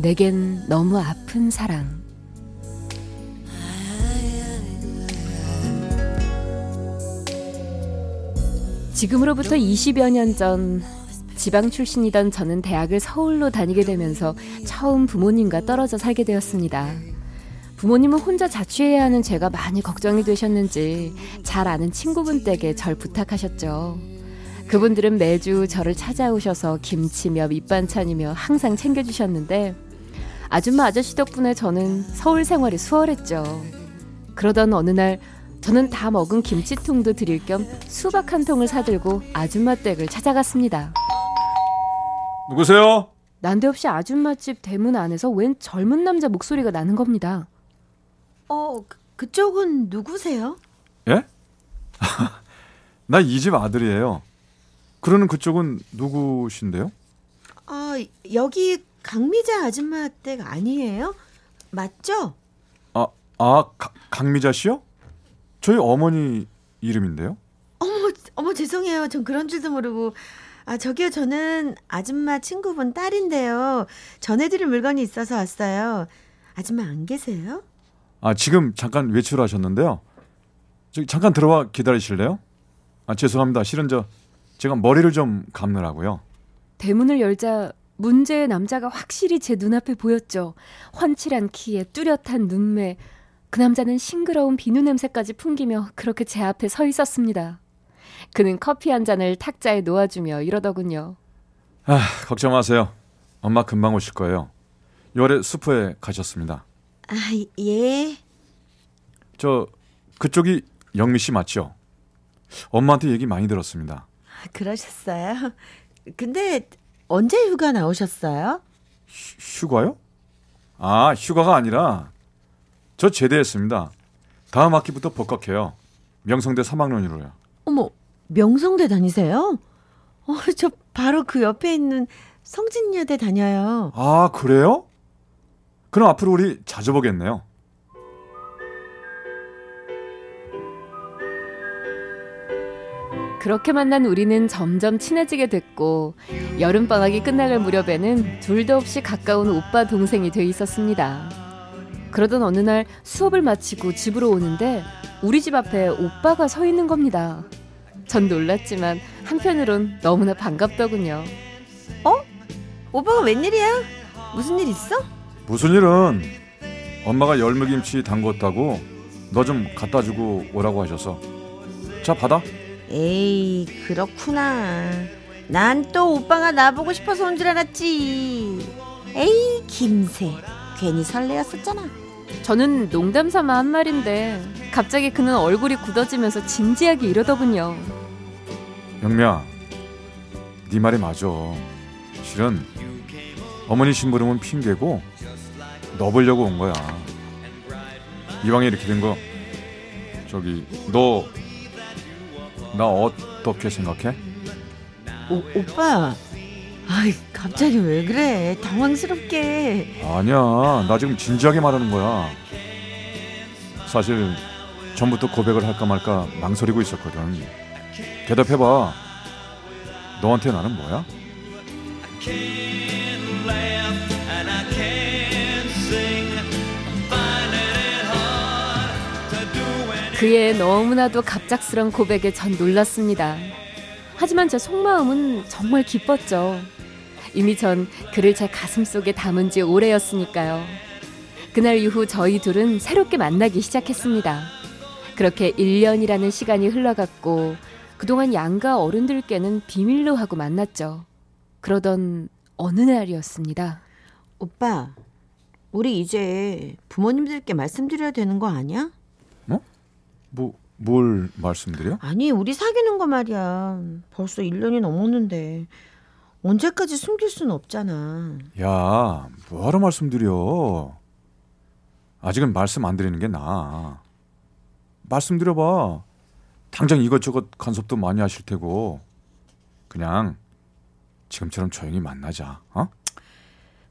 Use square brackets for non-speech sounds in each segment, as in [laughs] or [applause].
내겐 너무 아픈 사랑 지금으로부터 20여 년 전 지방 출신이던 저는 대학을 서울로 다니게 되면서 처음 부모님과 떨어져 살게 되었습니다. 부모님은 혼자 자취해야 하는 제가 많이 걱정이 되셨는지 잘 아는 친구분 댁에 절 부탁하셨죠. 그분들은 매주 저를 찾아오셔서 김치며 밑반찬이며 항상 챙겨주셨는데 아줌마 아저씨 덕분에 저는 서울 생활이 수월했죠. 그러던 어느 날 저는 다 먹은 김치통도 드릴 겸 수박 한 통을 사들고 아줌마 댁을 찾아갔습니다. 누구세요? 난데없이 아줌마집 대문 안에서 웬 젊은 남자 목소리가 나는 겁니다. 어, 그, 그쪽은 누구세요? 예? [laughs] 나 이 집 아들이에요. 그러는 그쪽은 누구신데요? 아, 여기 강미자 아줌마 댁 아니에요? 맞죠? 아, 아 가, 강미자 씨요? 저희 어머니 이름인데요. 어머, 어머 죄송해요. 전 그런 줄도 모르고. 아, 저기요. 저는 아줌마 친구분 딸인데요. 전해드릴 물건이 있어서 왔어요. 아줌마 안 계세요? 아, 지금 잠깐 외출하셨는데요. 저기 잠깐 들어와 기다리실래요? 아, 죄송합니다. 실은 저 제가 머리를 좀 감느라고요. 대문을 열자 문제의 남자가 확실히 제 눈앞에 보였죠. 훤칠한 키에 뚜렷한 눈매. 그 남자는 싱그러운 비누 냄새까지 풍기며 그렇게 제 앞에 서 있었습니다. 그는 커피 한 잔을 탁자에 놓아주며 이러더군요. 아, 걱정 마세요. 엄마 금방 오실 거예요. 요래 수포에 가셨습니다. 아, 예. 저 그쪽이 영미 씨 맞죠? 엄마한테 얘기 많이 들었습니다. 아, 그러셨어요? 근데 언제 휴가 나오셨어요? 휴, 휴가요? 아, 휴가가 아니라 저 제대했습니다. 다음 학기부터 복학해요. 명성대 3학년으로요. 어머, 명성대 다니세요? 어, 저 바로 그 옆에 있는 성진여대 다녀요. 아, 그래요? 그럼 앞으로 우리 자주 보겠네요. 그렇게 만난 우리는 점점 친해지게 됐고 여름방학이 끝나갈 무렵에는 둘도 없이 가까운 오빠 동생이 돼 있었습니다. 그러던 어느 날 수업을 마치고 집으로 오는데 우리 집 앞에 오빠가 서 있는 겁니다. 전 놀랐지만 한편으론 너무나 반갑더군요. 어? 오빠가 웬일이야? 무슨 일 있어? 무슨 일은 엄마가 열무김치 담궜다고 너 좀 갖다 주고 오라고 하셔서 자 받아 에이 그렇구나. 난 또 오빠가 나보고 싶어서 온 줄 알았지. 에이 김새. 괜히 설레었었잖아. 저는 농담 삼아 한 말인데 갑자기 그는 얼굴이 굳어지면서 진지하게 이러더군요. 영미야 네 말이 맞아. 실은 어머니 심부름은 핑계고 너 보려고 온 거야. 이왕에 이렇게 된 거 저기 너 나 어떻게 생각해? 오, 오빠. 아이 갑자기 왜 그래? 당황스럽게. 아니야. 나 지금 진지하게 말하는 거야. 사실 전부터 고백을 할까 말까 망설이고 있었거든. 대답해봐. 너한테 나는 뭐야? 그의 너무나도 갑작스런 고백에 전 놀랐습니다. 하지만 제 속마음은 정말 기뻤죠. 이미 전 그를 제 가슴 속에 담은 지 오래였으니까요. 그날 이후 저희 둘은 새롭게 만나기 시작했습니다. 그렇게 1년이라는 시간이 흘러갔고 그동안 양가 어른들께는 비밀로 하고 만났죠. 그러던 어느 날이었습니다. 오빠 우리 이제 부모님들께 말씀드려야 되는 거 아니야? 뭐, 뭘 말씀드려? 아니 우리 사귀는 거 말이야 벌써 1년이 넘었는데 언제까지 숨길 수는 없잖아. 야, 뭐하러 말씀드려? 아직은 말씀 안 드리는 게 나아. 말씀드려봐. 당장 이것저것 간섭도 많이 하실 테고. 그냥 지금처럼 조용히 만나자. 어?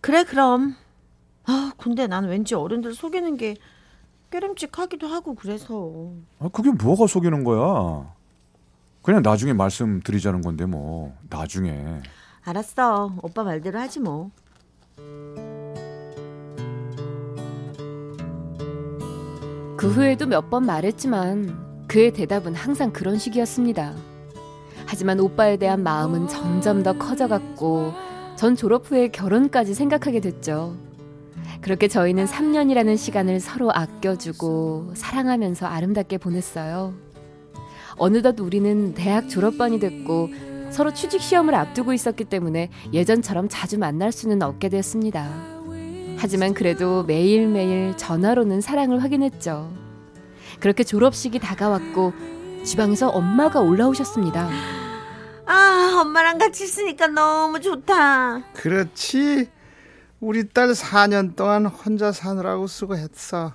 그래 그럼. 아 근데 난 왠지 어른들 속이는 게 깨름직하기도 하고 그래서. 아, 그게 뭐가 속이는 거야? 그냥 나중에 말씀드리자는 건데 뭐 나중에. 알았어. 오빠 말대로 하지 뭐. 그 후에도 몇 번 말했지만 그의 대답은 항상 그런 식이었습니다. 하지만 오빠에 대한 마음은 점점 더 커져갔고 전 졸업 후에 결혼까지 생각하게 됐죠. 그렇게 저희는 3년이라는 시간을 서로 아껴주고 사랑하면서 아름답게 보냈어요. 어느덧 우리는 대학 졸업반이 됐고 서로 취직 시험을 앞두고 있었기 때문에 예전처럼 자주 만날 수는 없게 됐습니다. 하지만 그래도 매일매일 전화로는 사랑을 확인했죠. 그렇게 졸업식이 다가왔고 주방에서 엄마가 올라오셨습니다. 아 엄마랑 같이 있으니까 너무 좋다. 그렇지. 우리 딸 4년 동안 혼자 사느라고 수고했어.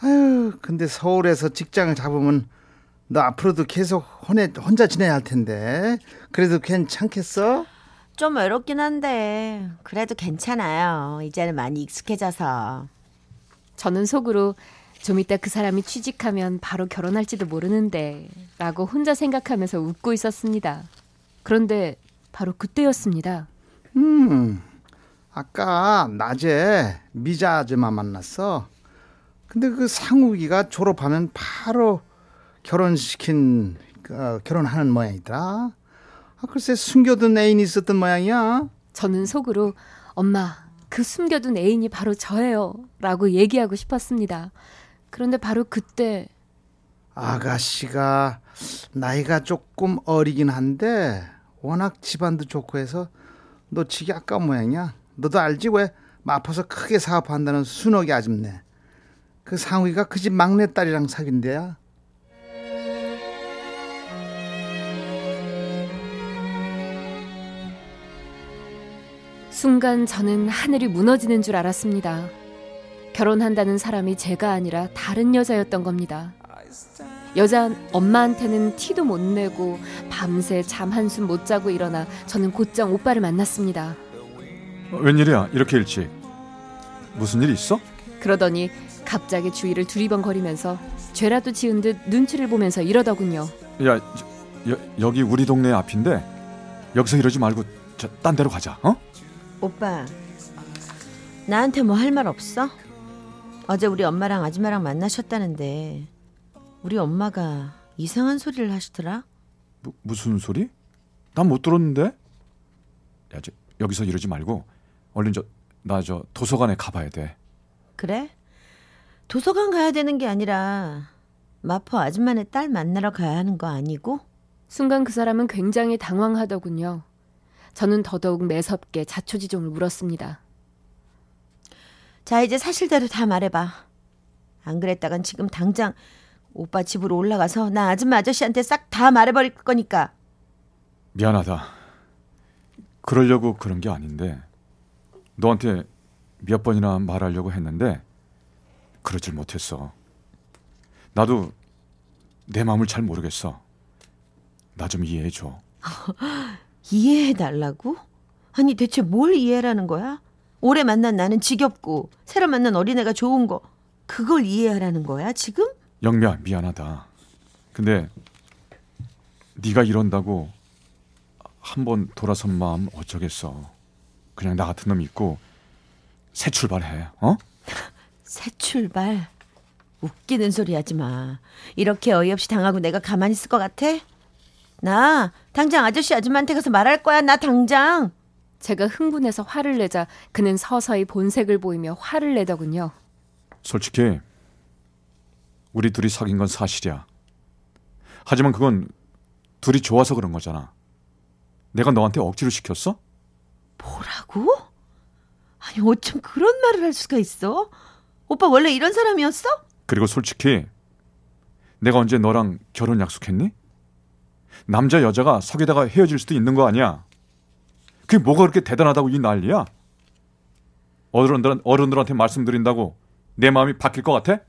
아유, 근데 서울에서 직장을 잡으면 너 앞으로도 계속 혼에, 혼자 지내야 할 텐데. 그래도 괜찮겠어? 좀 외롭긴 한데 그래도 괜찮아요. 이제는 많이 익숙해져서. 저는 속으로 좀 이따 그 사람이 취직하면 바로 결혼할지도 모르는데 라고 혼자 생각하면서 웃고 있었습니다. 그런데 바로 그때였습니다. 음, 아까 낮에 미자 아줌마 만났어. 근데 그 상욱이가 졸업하면 바로 결혼시킨, 어, 결혼하는 모양이더라. 아, 글쎄 숨겨둔 애인이 있었던 모양이야. 저는 속으로 엄마 그 숨겨둔 애인이 바로 저예요 라고 얘기하고 싶었습니다. 그런데 바로 그때 아가씨가 나이가 조금 어리긴 한데 워낙 집안도 좋고 해서 놓치기 아까운 모양이야. 너도 알지 왜 마포서 크게 사업한다는 순옥이 아줌네. 그 상우이가 그 집 막내딸이랑 사귄대야. 순간 저는 하늘이 무너지는 줄 알았습니다. 결혼한다는 사람이 제가 아니라 다른 여자였던 겁니다. 여자 엄마한테는 티도 못 내고 밤새 잠 한숨 못 자고 일어나 저는 곧장 오빠를 만났습니다. 어, 웬일이야? 이렇게 일찍. 무슨 일 있어? 그러더니 갑자기 주위를 두리번거리면서 죄라도 지은 듯 눈치를 보면서 이러더군요. 야, 저, 여, 여기 우리 동네 앞인데 여기서 이러지 말고 저, 딴 데로 가자. 어? 오빠 나한테 뭐 할 말 없어? 어제 우리 엄마랑 아줌마랑 만나셨다는데 우리 엄마가 이상한 소리를 하시더라. 무, 무슨 소리? 난 못 들었는데. 야, 저, 여기서 이러지 말고 얼른 저 나 저 도서관에 가봐야 돼. 그래? 도서관 가야 되는 게 아니라 마포 아줌마네 딸 만나러 가야 하는 거 아니고? 순간 그 사람은 굉장히 당황하더군요. 저는 더더욱 매섭게 자초지종을 물었습니다. 자 이제 사실대로 다 말해봐. 안 그랬다간 지금 당장 오빠 집으로 올라가서 나 아줌마 아저씨한테 싹 다 말해버릴 거니까. 미안하다. 그러려고 그런 게 아닌데 너한테 몇 번이나 말하려고 했는데 그러질 못했어. 나도 내 마음을 잘 모르겠어. 나 좀 이해해 줘. [laughs] 이해해 달라고? 아니 대체 뭘 이해라는 거야? 오래 만난 나는 지겹고 새로 만난 어린애가 좋은 거 그걸 이해하라는 거야 지금? 영미야 미안하다. 근데 네가 이런다고 한 번 돌아선 마음 어쩌겠어. 그냥 나 같은 놈 있고 새 출발해. 어? [laughs] 새 출발. 웃기는 소리 하지 마. 이렇게 어이없이 당하고 내가 가만히 있을 것 같아? 나 당장 아저씨 아줌마한테 가서 말할 거야. 나 당장. 제가 흥분해서 화를 내자 그는 서서히 본색을 보이며 화를 내더군요. 솔직히 우리 둘이 사귄 건 사실이야. 하지만 그건 둘이 좋아서 그런 거잖아. 내가 너한테 억지로 시켰어? 뭐라고? 아니 어쩜 그런 말을 할 수가 있어? 오빠 원래 이런 사람이었어? 그리고 솔직히 내가 언제 너랑 결혼 약속했니? 남자 여자가 사귀다가 헤어질 수도 있는 거 아니야. 그게 뭐가 그렇게 대단하다고 이 난리야? 어른들, 어른들한테 말씀드린다고 내 마음이 바뀔 것 같아?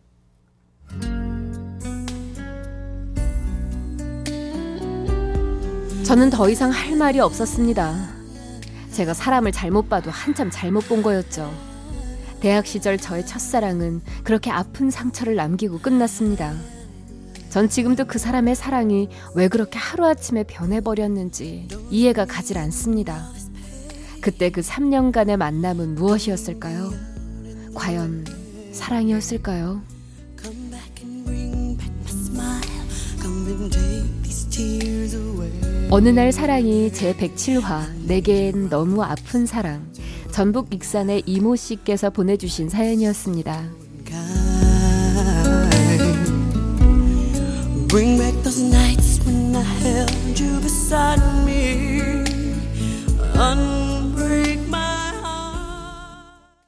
저는 더 이상 할 말이 없었습니다. 제가 사람을 잘못 봐도 한참 잘못 본 거였죠. 대학 시절 저의 첫사랑은 그렇게 아픈 상처를 남기고 끝났습니다. 전 지금도 그 사람의 사랑이 왜 그렇게 하루아침에 변해버렸는지 이해가 가질 않습니다. 그때 그 3년간의 만남은 무엇이었을까요? 과연 사랑이었을까요? 어느 날 사랑이 제 107화 내겐 너무 아픈 사랑 전북 익산의 이모 씨께서 보내주신 사연이었습니다. Bring back those nights when I held you beside me.